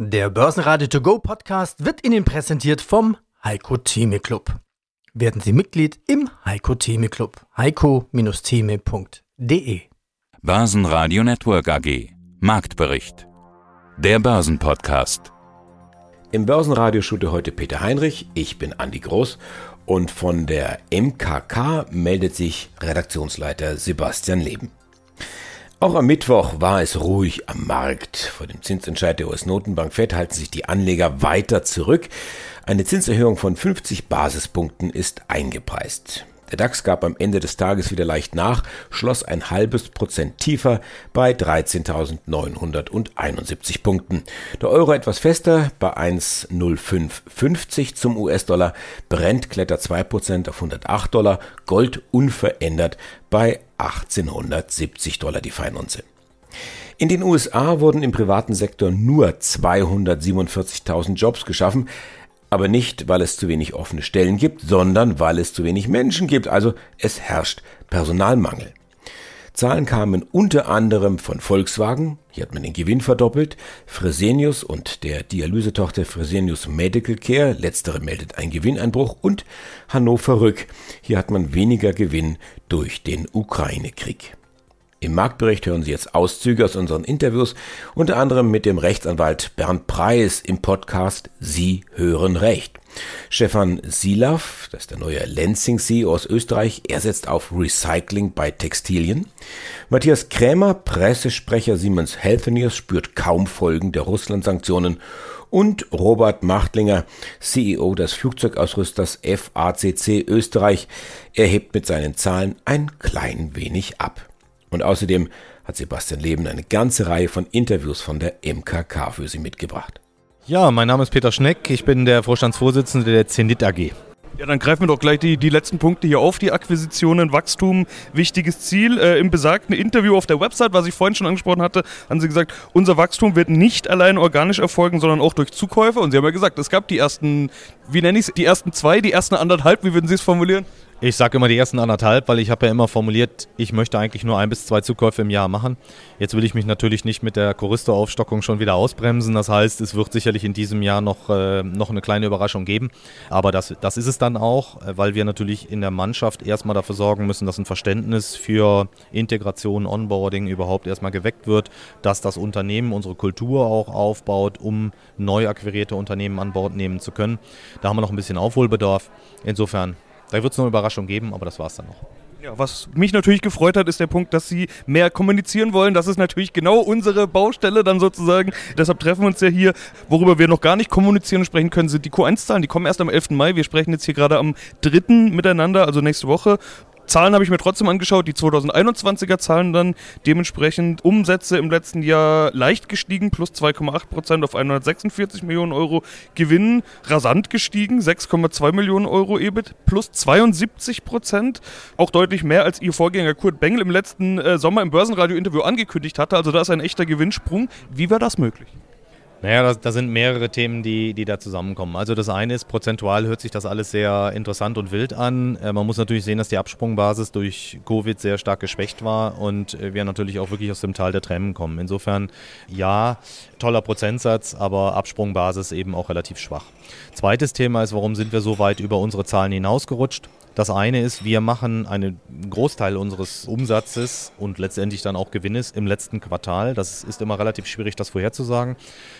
Der Börsenradio To Go Podcast wird Ihnen präsentiert vom Heiko Theme Club. Werden Sie Mitglied im Heiko Theme Club. heiko-theme.de Börsenradio Network AG Marktbericht Der Börsenpodcast Im Börsenradio schute heute Peter Heinrich, ich bin Andi Groß und von der MKK meldet sich Redaktionsleiter Sebastian Leben. Auch am Mittwoch war es ruhig am Markt. Vor dem Zinsentscheid der US-Notenbank Fed halten sich die Anleger weiter zurück. Eine Zinserhöhung von 50 Basispunkten ist eingepreist. Der DAX gab am Ende des Tages wieder leicht nach, schloss ein halbes Prozent tiefer bei 13.971 Punkten. Der Euro etwas fester bei 1,0550 zum US-Dollar. Brent klettert 2 Prozent auf 108 Dollar. Gold unverändert bei 1870 Dollar die Feinunze. In den USA wurden im privaten Sektor nur 247.000 Jobs geschaffen aber nicht, weil es zu wenig offene Stellen gibt, sondern weil es zu wenig Menschen gibt, also es herrscht Personalmangel. Zahlen kamen unter anderem von Volkswagen, hier hat man den Gewinn verdoppelt, Fresenius und der Dialysetochter Fresenius Medical Care, letztere meldet einen Gewinneinbruch und Hannover Rück, hier hat man weniger Gewinn durch den Ukraine-Krieg. Im Marktbericht hören Sie jetzt Auszüge aus unseren Interviews, unter anderem mit dem Rechtsanwalt Bernd Preis im Podcast Sie hören Recht. Stefan Silav, das ist der neue Lenzing CEO aus Österreich, er setzt auf Recycling bei Textilien. Matthias Krämer, Pressesprecher Siemens Healthineers, spürt kaum Folgen der Russland-Sanktionen. Und Robert Machtlinger, CEO des Flugzeugausrüsters FACC Österreich, er hebt mit seinen Zahlen ein klein wenig ab. Und außerdem hat Sebastian Leben eine ganze Reihe von Interviews von der MKK für Sie mitgebracht. Ja, mein Name ist Peter Schneck, ich bin der Vorstandsvorsitzende der Zenit AG. Ja, dann greifen wir doch gleich die, die letzten Punkte hier auf. Die Akquisitionen, Wachstum, wichtiges Ziel. Äh, Im besagten Interview auf der Website, was ich vorhin schon angesprochen hatte, haben Sie gesagt, unser Wachstum wird nicht allein organisch erfolgen, sondern auch durch Zukäufe. Und Sie haben ja gesagt, es gab die ersten, wie nenne ich es, die ersten zwei, die ersten anderthalb, wie würden Sie es formulieren? Ich sage immer die ersten anderthalb, weil ich habe ja immer formuliert, ich möchte eigentlich nur ein bis zwei Zukäufe im Jahr machen. Jetzt will ich mich natürlich nicht mit der Choristo-Aufstockung schon wieder ausbremsen. Das heißt, es wird sicherlich in diesem Jahr noch, äh, noch eine kleine Überraschung geben. Aber das, das ist es dann auch, äh, weil wir natürlich in der Mannschaft erstmal dafür sorgen müssen, dass ein Verständnis für Integration, Onboarding überhaupt erstmal geweckt wird, dass das Unternehmen unsere Kultur auch aufbaut, um neu akquirierte Unternehmen an Bord nehmen zu können. Da haben wir noch ein bisschen Aufholbedarf. Insofern da wird es noch eine Überraschung geben, aber das war es dann noch. Ja, was mich natürlich gefreut hat, ist der Punkt, dass Sie mehr kommunizieren wollen. Das ist natürlich genau unsere Baustelle dann sozusagen. Deshalb treffen wir uns ja hier. Worüber wir noch gar nicht kommunizieren und sprechen können, sind die Q1-Zahlen. Die kommen erst am 11. Mai. Wir sprechen jetzt hier gerade am 3. miteinander, also nächste Woche. Zahlen habe ich mir trotzdem angeschaut, die 2021er Zahlen dann dementsprechend Umsätze im letzten Jahr leicht gestiegen, plus 2,8 Prozent auf 146 Millionen Euro Gewinn, rasant gestiegen, 6,2 Millionen Euro EBIT, plus 72 Prozent, auch deutlich mehr als ihr Vorgänger Kurt Bengel im letzten äh, Sommer im Börsenradio-Interview angekündigt hatte, also da ist ein echter Gewinnsprung. Wie war das möglich? Naja, da, sind mehrere Themen, die, die da zusammenkommen. Also das eine ist, prozentual hört sich das alles sehr interessant und wild an. Äh, man muss natürlich sehen, dass die Absprungbasis durch Covid sehr stark geschwächt war und äh, wir natürlich auch wirklich aus dem Tal der Tränen kommen. Insofern, ja, toller Prozentsatz, aber Absprungbasis eben auch relativ schwach. Zweites Thema ist, warum sind wir so weit über unsere Zahlen hinausgerutscht? Das eine ist, wir machen einen Großteil unseres Umsatzes und letztendlich dann auch Gewinnes im letzten Quartal. Das ist immer relativ schwierig, das vorherzusagen.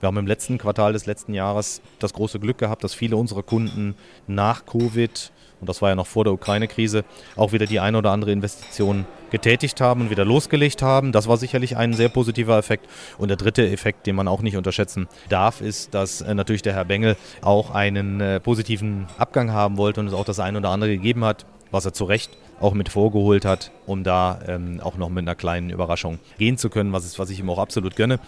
Wir haben im letzten Quartal des letzten Jahres das große Glück gehabt, dass viele unserer Kunden nach Covid und das war ja noch vor der Ukraine-Krise, auch wieder die eine oder andere Investition getätigt haben und wieder losgelegt haben. Das war sicherlich ein sehr positiver Effekt. Und der dritte Effekt, den man auch nicht unterschätzen darf, ist, dass äh, natürlich der Herr Bengel auch einen äh, positiven Abgang haben wollte und es auch das eine oder andere gegeben hat, was er zu Recht auch mit vorgeholt hat, um da ähm, auch noch mit einer kleinen Überraschung gehen zu können, was, ist, was ich ihm auch absolut gönne.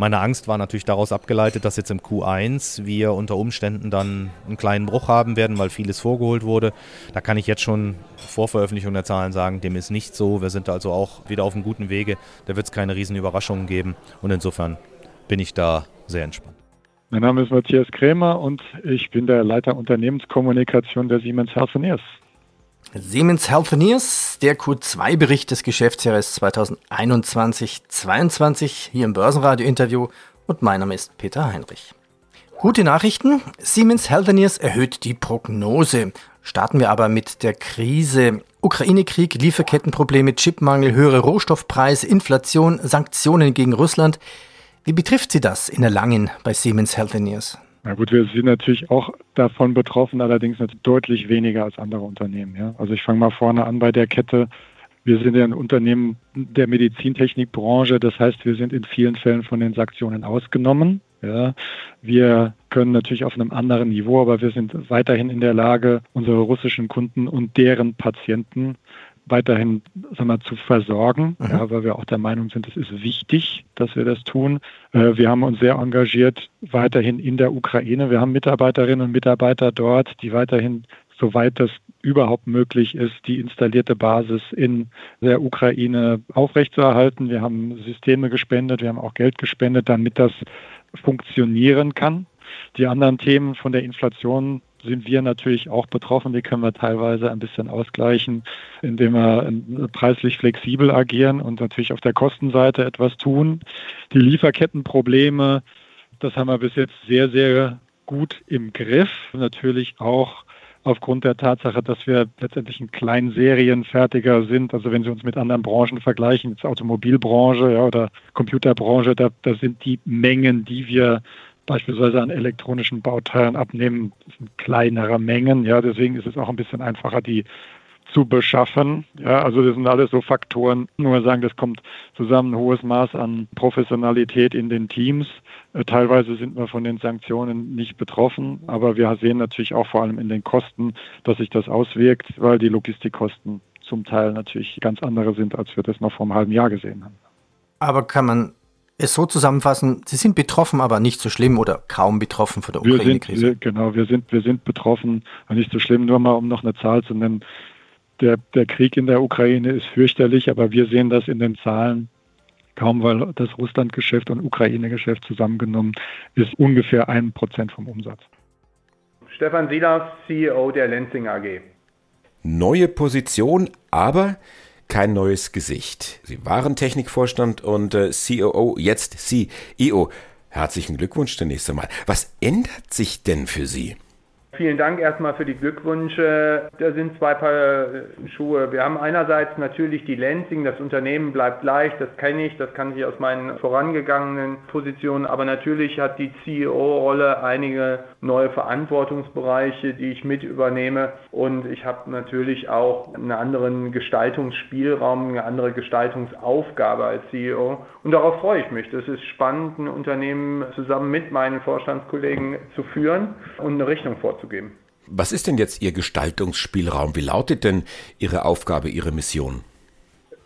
Meine Angst war natürlich daraus abgeleitet, dass jetzt im Q1 wir unter Umständen dann einen kleinen Bruch haben werden, weil vieles vorgeholt wurde. Da kann ich jetzt schon vor Veröffentlichung der Zahlen sagen, dem ist nicht so. Wir sind also auch wieder auf einem guten Wege. Da wird es keine riesen Überraschungen geben. Und insofern bin ich da sehr entspannt. Mein Name ist Matthias Krämer und ich bin der Leiter Unternehmenskommunikation der Siemens Healthineers. Siemens Healthineers, der Q2-Bericht des Geschäftsjahres 2021-22 hier im Börsenradio-Interview und mein Name ist Peter Heinrich. Gute Nachrichten. Siemens Healthineers erhöht die Prognose. Starten wir aber mit der Krise. Ukraine-Krieg, Lieferkettenprobleme, Chipmangel, höhere Rohstoffpreise, Inflation, Sanktionen gegen Russland. Wie betrifft Sie das in Erlangen bei Siemens Healthineers? Na gut, wir sind natürlich auch davon betroffen, allerdings deutlich weniger als andere Unternehmen. Ja? Also ich fange mal vorne an bei der Kette. Wir sind ja ein Unternehmen der Medizintechnikbranche, das heißt, wir sind in vielen Fällen von den Sanktionen ausgenommen. Ja, wir können natürlich auf einem anderen Niveau, aber wir sind weiterhin in der Lage, unsere russischen Kunden und deren Patienten weiterhin sagen wir, zu versorgen, mhm. ja, weil wir auch der Meinung sind, es ist wichtig, dass wir das tun. Äh, wir haben uns sehr engagiert weiterhin in der Ukraine. Wir haben Mitarbeiterinnen und Mitarbeiter dort, die weiterhin, soweit das überhaupt möglich ist, die installierte Basis in der Ukraine aufrechtzuerhalten. Wir haben Systeme gespendet, wir haben auch Geld gespendet, damit das funktionieren kann. Die anderen Themen von der Inflation sind wir natürlich auch betroffen. Die können wir teilweise ein bisschen ausgleichen, indem wir preislich flexibel agieren und natürlich auf der Kostenseite etwas tun. Die Lieferkettenprobleme, das haben wir bis jetzt sehr, sehr gut im Griff. Natürlich auch aufgrund der Tatsache, dass wir letztendlich ein Kleinserienfertiger sind. Also wenn Sie uns mit anderen Branchen vergleichen, jetzt Automobilbranche ja, oder Computerbranche, da, da sind die Mengen, die wir beispielsweise an elektronischen Bauteilen abnehmen, kleinere Mengen. Ja, deswegen ist es auch ein bisschen einfacher, die zu beschaffen. Ja, also das sind alles so Faktoren. Nur sagen, das kommt zusammen ein hohes Maß an Professionalität in den Teams. Äh, teilweise sind wir von den Sanktionen nicht betroffen, aber wir sehen natürlich auch vor allem in den Kosten, dass sich das auswirkt, weil die Logistikkosten zum Teil natürlich ganz andere sind, als wir das noch vor einem halben Jahr gesehen haben. Aber kann man es so zusammenfassen, Sie sind betroffen, aber nicht so schlimm oder kaum betroffen von der Ukraine-Krise? Genau, wir sind, wir sind betroffen, aber nicht so schlimm. Nur mal, um noch eine Zahl zu nennen der, der Krieg in der Ukraine ist fürchterlich, aber wir sehen das in den Zahlen kaum, weil das Russland-Geschäft und Ukraine-Geschäft zusammengenommen ist ungefähr ein Prozent vom Umsatz. Stefan Silas, CEO der Lenzing AG. Neue Position, aber kein neues Gesicht. Sie waren Technikvorstand und äh, COO, jetzt CEO. Herzlichen Glückwunsch zunächst einmal. Was ändert sich denn für Sie? Vielen Dank erstmal für die Glückwünsche. Da sind zwei Paar Schuhe. Wir haben einerseits natürlich die Lansing, das Unternehmen bleibt gleich, das kenne ich, das kann ich aus meinen vorangegangenen Positionen, aber natürlich hat die CEO-Rolle einige neue Verantwortungsbereiche, die ich mit übernehme. Und ich habe natürlich auch einen anderen Gestaltungsspielraum, eine andere Gestaltungsaufgabe als CEO und darauf freue ich mich. Das ist spannend, ein Unternehmen zusammen mit meinen Vorstandskollegen zu führen und eine Richtung vorzugeben geben. Was ist denn jetzt Ihr Gestaltungsspielraum? Wie lautet denn Ihre Aufgabe, Ihre Mission?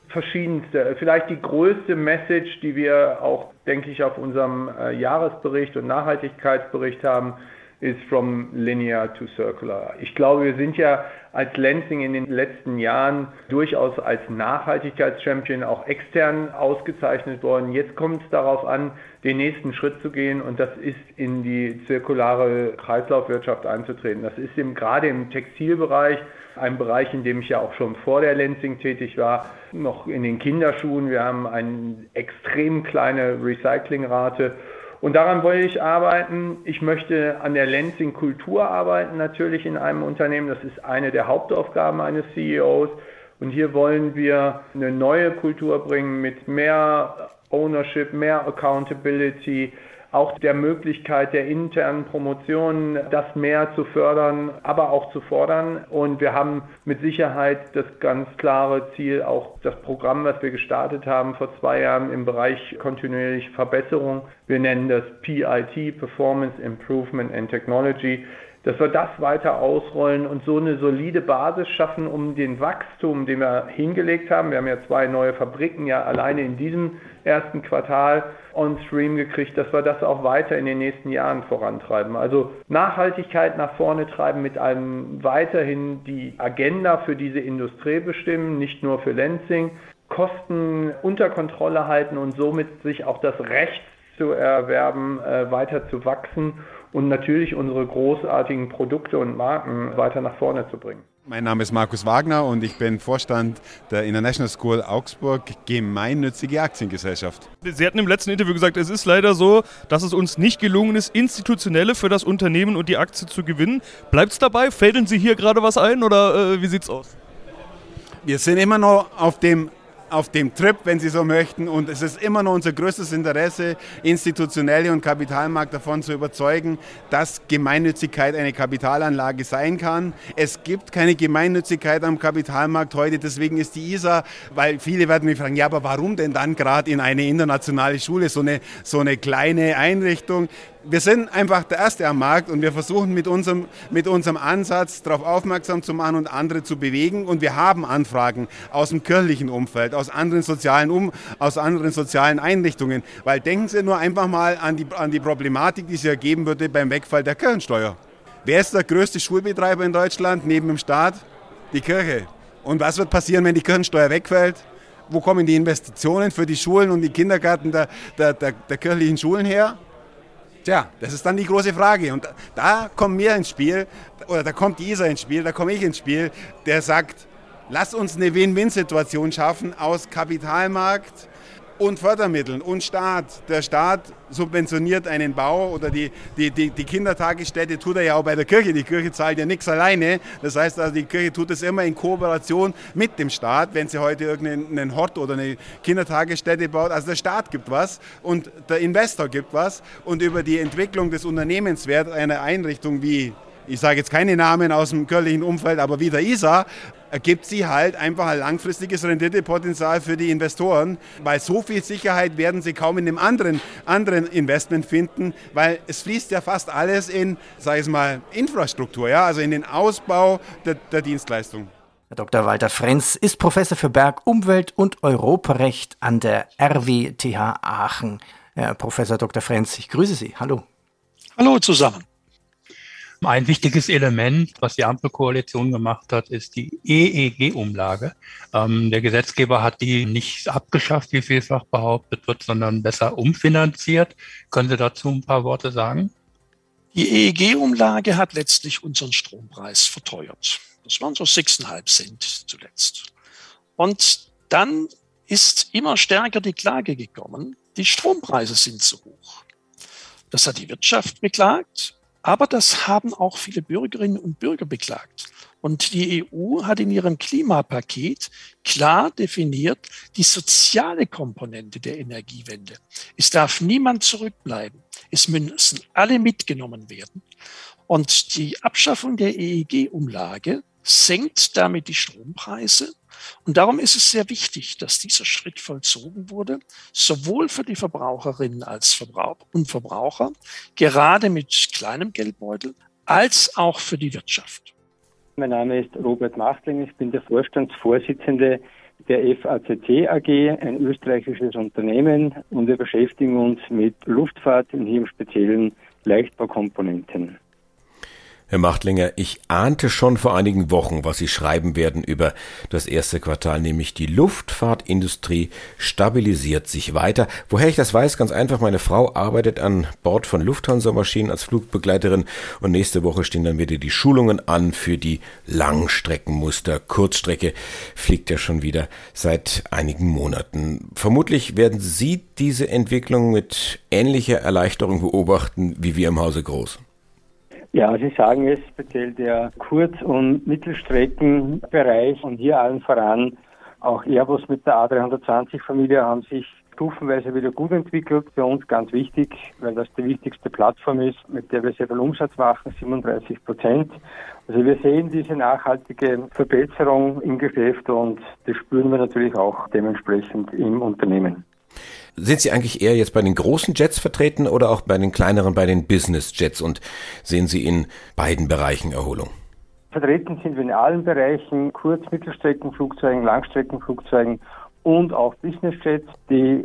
Verschiedenste. Vielleicht die größte Message, die wir auch, denke ich, auf unserem äh, Jahresbericht und Nachhaltigkeitsbericht haben, ist from linear to circular. Ich glaube, wir sind ja als Lansing in den letzten Jahren durchaus als Nachhaltigkeitschampion auch extern ausgezeichnet worden. Jetzt kommt es darauf an, den nächsten Schritt zu gehen und das ist in die zirkulare Kreislaufwirtschaft einzutreten. Das ist im, gerade im Textilbereich ein Bereich, in dem ich ja auch schon vor der Lansing tätig war, noch in den Kinderschuhen. Wir haben eine extrem kleine Recyclingrate und daran wollte ich arbeiten. Ich möchte an der Lansing-Kultur arbeiten, natürlich in einem Unternehmen. Das ist eine der Hauptaufgaben eines CEOs. Und hier wollen wir eine neue Kultur bringen mit mehr Ownership, mehr Accountability, auch der Möglichkeit der internen Promotion, das mehr zu fördern, aber auch zu fordern. Und wir haben mit Sicherheit das ganz klare Ziel, auch das Programm, was wir gestartet haben vor zwei Jahren im Bereich kontinuierliche Verbesserung. Wir nennen das PIT, Performance Improvement and Technology dass wir das weiter ausrollen und so eine solide Basis schaffen, um den Wachstum, den wir hingelegt haben. Wir haben ja zwei neue Fabriken ja alleine in diesem ersten Quartal on stream gekriegt, dass wir das auch weiter in den nächsten Jahren vorantreiben. Also Nachhaltigkeit nach vorne treiben mit einem weiterhin die Agenda für diese Industrie bestimmen, nicht nur für Lansing, Kosten unter Kontrolle halten und somit sich auch das Recht zu erwerben, äh, weiter zu wachsen und natürlich unsere großartigen Produkte und Marken weiter nach vorne zu bringen. Mein Name ist Markus Wagner und ich bin Vorstand der International School Augsburg Gemeinnützige Aktiengesellschaft. Sie hatten im letzten Interview gesagt, es ist leider so, dass es uns nicht gelungen ist, institutionelle für das Unternehmen und die Aktie zu gewinnen. Bleibt es dabei? Fädeln Sie hier gerade was ein oder äh, wie es aus? Wir sind immer noch auf dem auf dem Trip, wenn Sie so möchten. Und es ist immer noch unser größtes Interesse, Institutionelle und Kapitalmarkt davon zu überzeugen, dass Gemeinnützigkeit eine Kapitalanlage sein kann. Es gibt keine Gemeinnützigkeit am Kapitalmarkt heute, deswegen ist die ISA, weil viele werden mich fragen, ja, aber warum denn dann gerade in eine internationale Schule, so eine, so eine kleine Einrichtung? Wir sind einfach der Erste am Markt und wir versuchen mit unserem, mit unserem Ansatz darauf aufmerksam zu machen und andere zu bewegen. Und wir haben Anfragen aus dem kirchlichen Umfeld, aus anderen sozialen, um, aus anderen sozialen Einrichtungen. Weil denken Sie nur einfach mal an die, an die Problematik, die sich ergeben würde beim Wegfall der Kirchensteuer. Wer ist der größte Schulbetreiber in Deutschland neben dem Staat? Die Kirche. Und was wird passieren, wenn die Kirchensteuer wegfällt? Wo kommen die Investitionen für die Schulen und die Kindergärten der, der, der, der kirchlichen Schulen her? Tja, das ist dann die große Frage. Und da kommen wir ins Spiel, oder da kommt die ISA ins Spiel, da komme ich ins Spiel, der sagt, lass uns eine Win-Win-Situation schaffen aus Kapitalmarkt, und Fördermitteln und Staat. Der Staat subventioniert einen Bau oder die, die, die, die, Kindertagesstätte tut er ja auch bei der Kirche. Die Kirche zahlt ja nichts alleine. Das heißt also, die Kirche tut es immer in Kooperation mit dem Staat, wenn sie heute irgendeinen Hort oder eine Kindertagesstätte baut. Also der Staat gibt was und der Investor gibt was und über die Entwicklung des Unternehmenswerts einer Einrichtung wie ich sage jetzt keine Namen aus dem kirchlichen Umfeld, aber wie der ISA, ergibt sie halt einfach ein langfristiges Renditepotenzial für die Investoren, weil so viel Sicherheit werden sie kaum in einem anderen, anderen Investment finden, weil es fließt ja fast alles in, sage ich mal, Infrastruktur, ja, also in den Ausbau der, der Dienstleistung. Herr Dr. Walter Frenz ist Professor für Berg-, Umwelt- und Europarecht an der RWTH Aachen. Herr Professor Dr. Frenz, ich grüße Sie. Hallo. Hallo zusammen. Ein wichtiges Element, was die Ampelkoalition gemacht hat, ist die EEG-Umlage. Ähm, der Gesetzgeber hat die nicht abgeschafft, wie vielfach behauptet wird, sondern besser umfinanziert. Können Sie dazu ein paar Worte sagen? Die EEG-Umlage hat letztlich unseren Strompreis verteuert. Das waren so 6,5 Cent zuletzt. Und dann ist immer stärker die Klage gekommen, die Strompreise sind zu hoch. Das hat die Wirtschaft beklagt aber das haben auch viele Bürgerinnen und Bürger beklagt. Und die EU hat in ihrem Klimapaket klar definiert die soziale Komponente der Energiewende. Es darf niemand zurückbleiben. Es müssen alle mitgenommen werden. Und die Abschaffung der EEG-Umlage senkt damit die Strompreise und darum ist es sehr wichtig, dass dieser Schritt vollzogen wurde, sowohl für die Verbraucherinnen als Verbrauch und Verbraucher, gerade mit kleinem Geldbeutel, als auch für die Wirtschaft. Mein Name ist Robert Machtling, ich bin der Vorstandsvorsitzende der FACC AG, ein österreichisches Unternehmen und wir beschäftigen uns mit Luftfahrt und hier im Speziellen Leichtbaukomponenten. Herr Machtlinger, ich ahnte schon vor einigen Wochen, was Sie schreiben werden über das erste Quartal, nämlich die Luftfahrtindustrie stabilisiert sich weiter. Woher ich das weiß, ganz einfach, meine Frau arbeitet an Bord von Lufthansa-Maschinen als Flugbegleiterin und nächste Woche stehen dann wieder die Schulungen an für die Langstreckenmuster. Kurzstrecke fliegt ja schon wieder seit einigen Monaten. Vermutlich werden Sie diese Entwicklung mit ähnlicher Erleichterung beobachten wie wir im Hause Groß. Ja, Sie sagen es speziell der Kurz- und Mittelstreckenbereich und hier allen voran auch Airbus mit der A320-Familie haben sich stufenweise wieder gut entwickelt. Für uns ganz wichtig, weil das die wichtigste Plattform ist, mit der wir sehr viel Umsatz machen, 37 Prozent. Also wir sehen diese nachhaltige Verbesserung im Geschäft und das spüren wir natürlich auch dementsprechend im Unternehmen. Sind Sie eigentlich eher jetzt bei den großen Jets vertreten oder auch bei den kleineren, bei den Business Jets und sehen Sie in beiden Bereichen Erholung? Vertreten sind wir in allen Bereichen, Kurz-, Mittelstreckenflugzeugen, Langstreckenflugzeugen und auch Business Jets. Die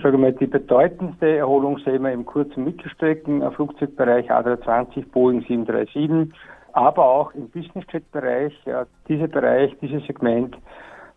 sage mal, die bedeutendste Erholung sehen wir im Kurz- und Mittelstreckenflugzeugbereich A320, Boeing 737, aber auch im Business Jet Bereich. Ja, dieser Bereich, dieses Segment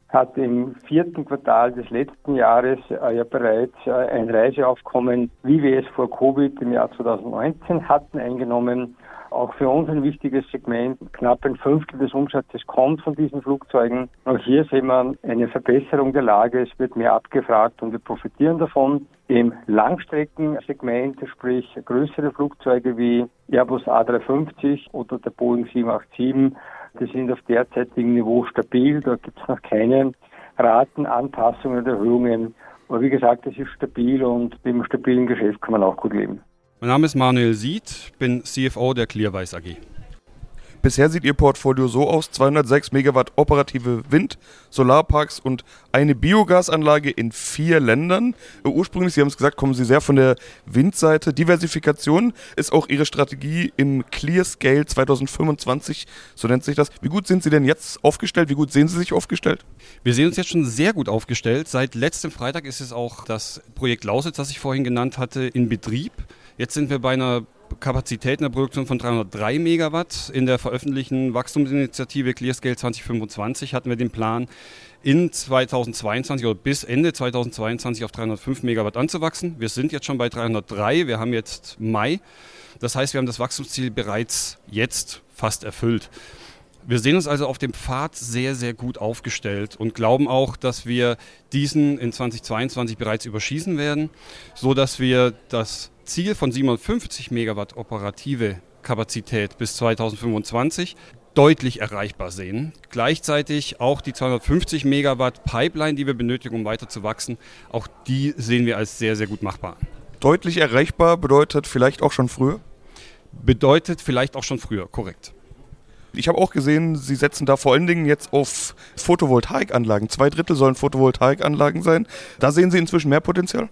hat im vierten Quartal des letzten Jahres äh, ja bereits äh, ein Reiseaufkommen, wie wir es vor Covid im Jahr 2019 hatten, eingenommen. auch für uns ein wichtiges Segment. Knapp ein Fünftel des Umsatzes kommt von diesen Flugzeugen. Auch hier sehen wir eine Verbesserung der Lage. Es wird mehr abgefragt und wir profitieren davon. Im Langstreckensegment, sprich größere Flugzeuge wie Airbus A350 oder der Boeing 787, die sind auf derzeitigem Niveau stabil. Da gibt es noch keine Ratenanpassungen oder Erhöhungen. Aber wie gesagt, es ist stabil und mit einem stabilen Geschäft kann man auch gut leben. Mein Name ist Manuel Sied, bin CFO der Clearweiß AG. Bisher sieht Ihr Portfolio so aus: 206 Megawatt operative Wind-, Solarparks und eine Biogasanlage in vier Ländern. Ursprünglich, Sie haben es gesagt, kommen Sie sehr von der Windseite. Diversifikation ist auch Ihre Strategie im Clear Scale 2025, so nennt sich das. Wie gut sind Sie denn jetzt aufgestellt? Wie gut sehen Sie sich aufgestellt? Wir sehen uns jetzt schon sehr gut aufgestellt. Seit letztem Freitag ist es auch das Projekt Lausitz, das ich vorhin genannt hatte, in Betrieb. Jetzt sind wir bei einer Kapazität in der Produktion von 303 Megawatt. In der veröffentlichten Wachstumsinitiative ClearScale 2025 hatten wir den Plan, in 2022 oder bis Ende 2022 auf 305 Megawatt anzuwachsen. Wir sind jetzt schon bei 303, wir haben jetzt Mai. Das heißt, wir haben das Wachstumsziel bereits jetzt fast erfüllt. Wir sehen uns also auf dem Pfad sehr, sehr gut aufgestellt und glauben auch, dass wir diesen in 2022 bereits überschießen werden, sodass wir das Ziel von 57 Megawatt operative Kapazität bis 2025 deutlich erreichbar sehen. Gleichzeitig auch die 250 Megawatt Pipeline, die wir benötigen, um weiter zu wachsen, auch die sehen wir als sehr, sehr gut machbar. Deutlich erreichbar bedeutet vielleicht auch schon früher? Bedeutet vielleicht auch schon früher, korrekt. Ich habe auch gesehen, Sie setzen da vor allen Dingen jetzt auf Photovoltaikanlagen. Zwei Drittel sollen Photovoltaikanlagen sein. Da sehen Sie inzwischen mehr Potenzial?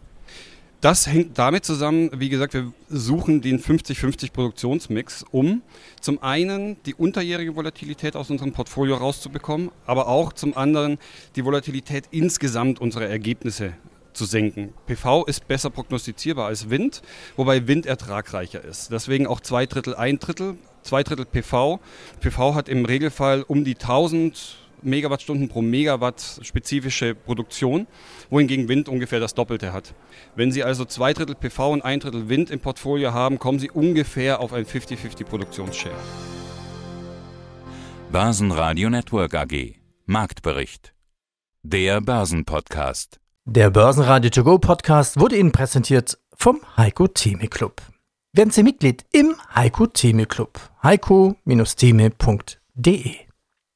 Das hängt damit zusammen, wie gesagt, wir suchen den 50-50 Produktionsmix, um zum einen die unterjährige Volatilität aus unserem Portfolio rauszubekommen, aber auch zum anderen die Volatilität insgesamt unserer Ergebnisse zu senken. PV ist besser prognostizierbar als Wind, wobei Wind ertragreicher ist. Deswegen auch zwei Drittel, ein Drittel, zwei Drittel PV. PV hat im Regelfall um die 1000 Megawattstunden pro Megawatt spezifische Produktion, wohingegen Wind ungefähr das Doppelte hat. Wenn Sie also zwei Drittel PV und ein Drittel Wind im Portfolio haben, kommen Sie ungefähr auf ein 50-50 Produktionsshare. Börsenradio Network AG Marktbericht. Der Börsenpodcast. Der Börsenradio To Go Podcast wurde Ihnen präsentiert vom Heiko Theme Club. Werden Sie Mitglied im Heiko Theme Club. heiko-theme.de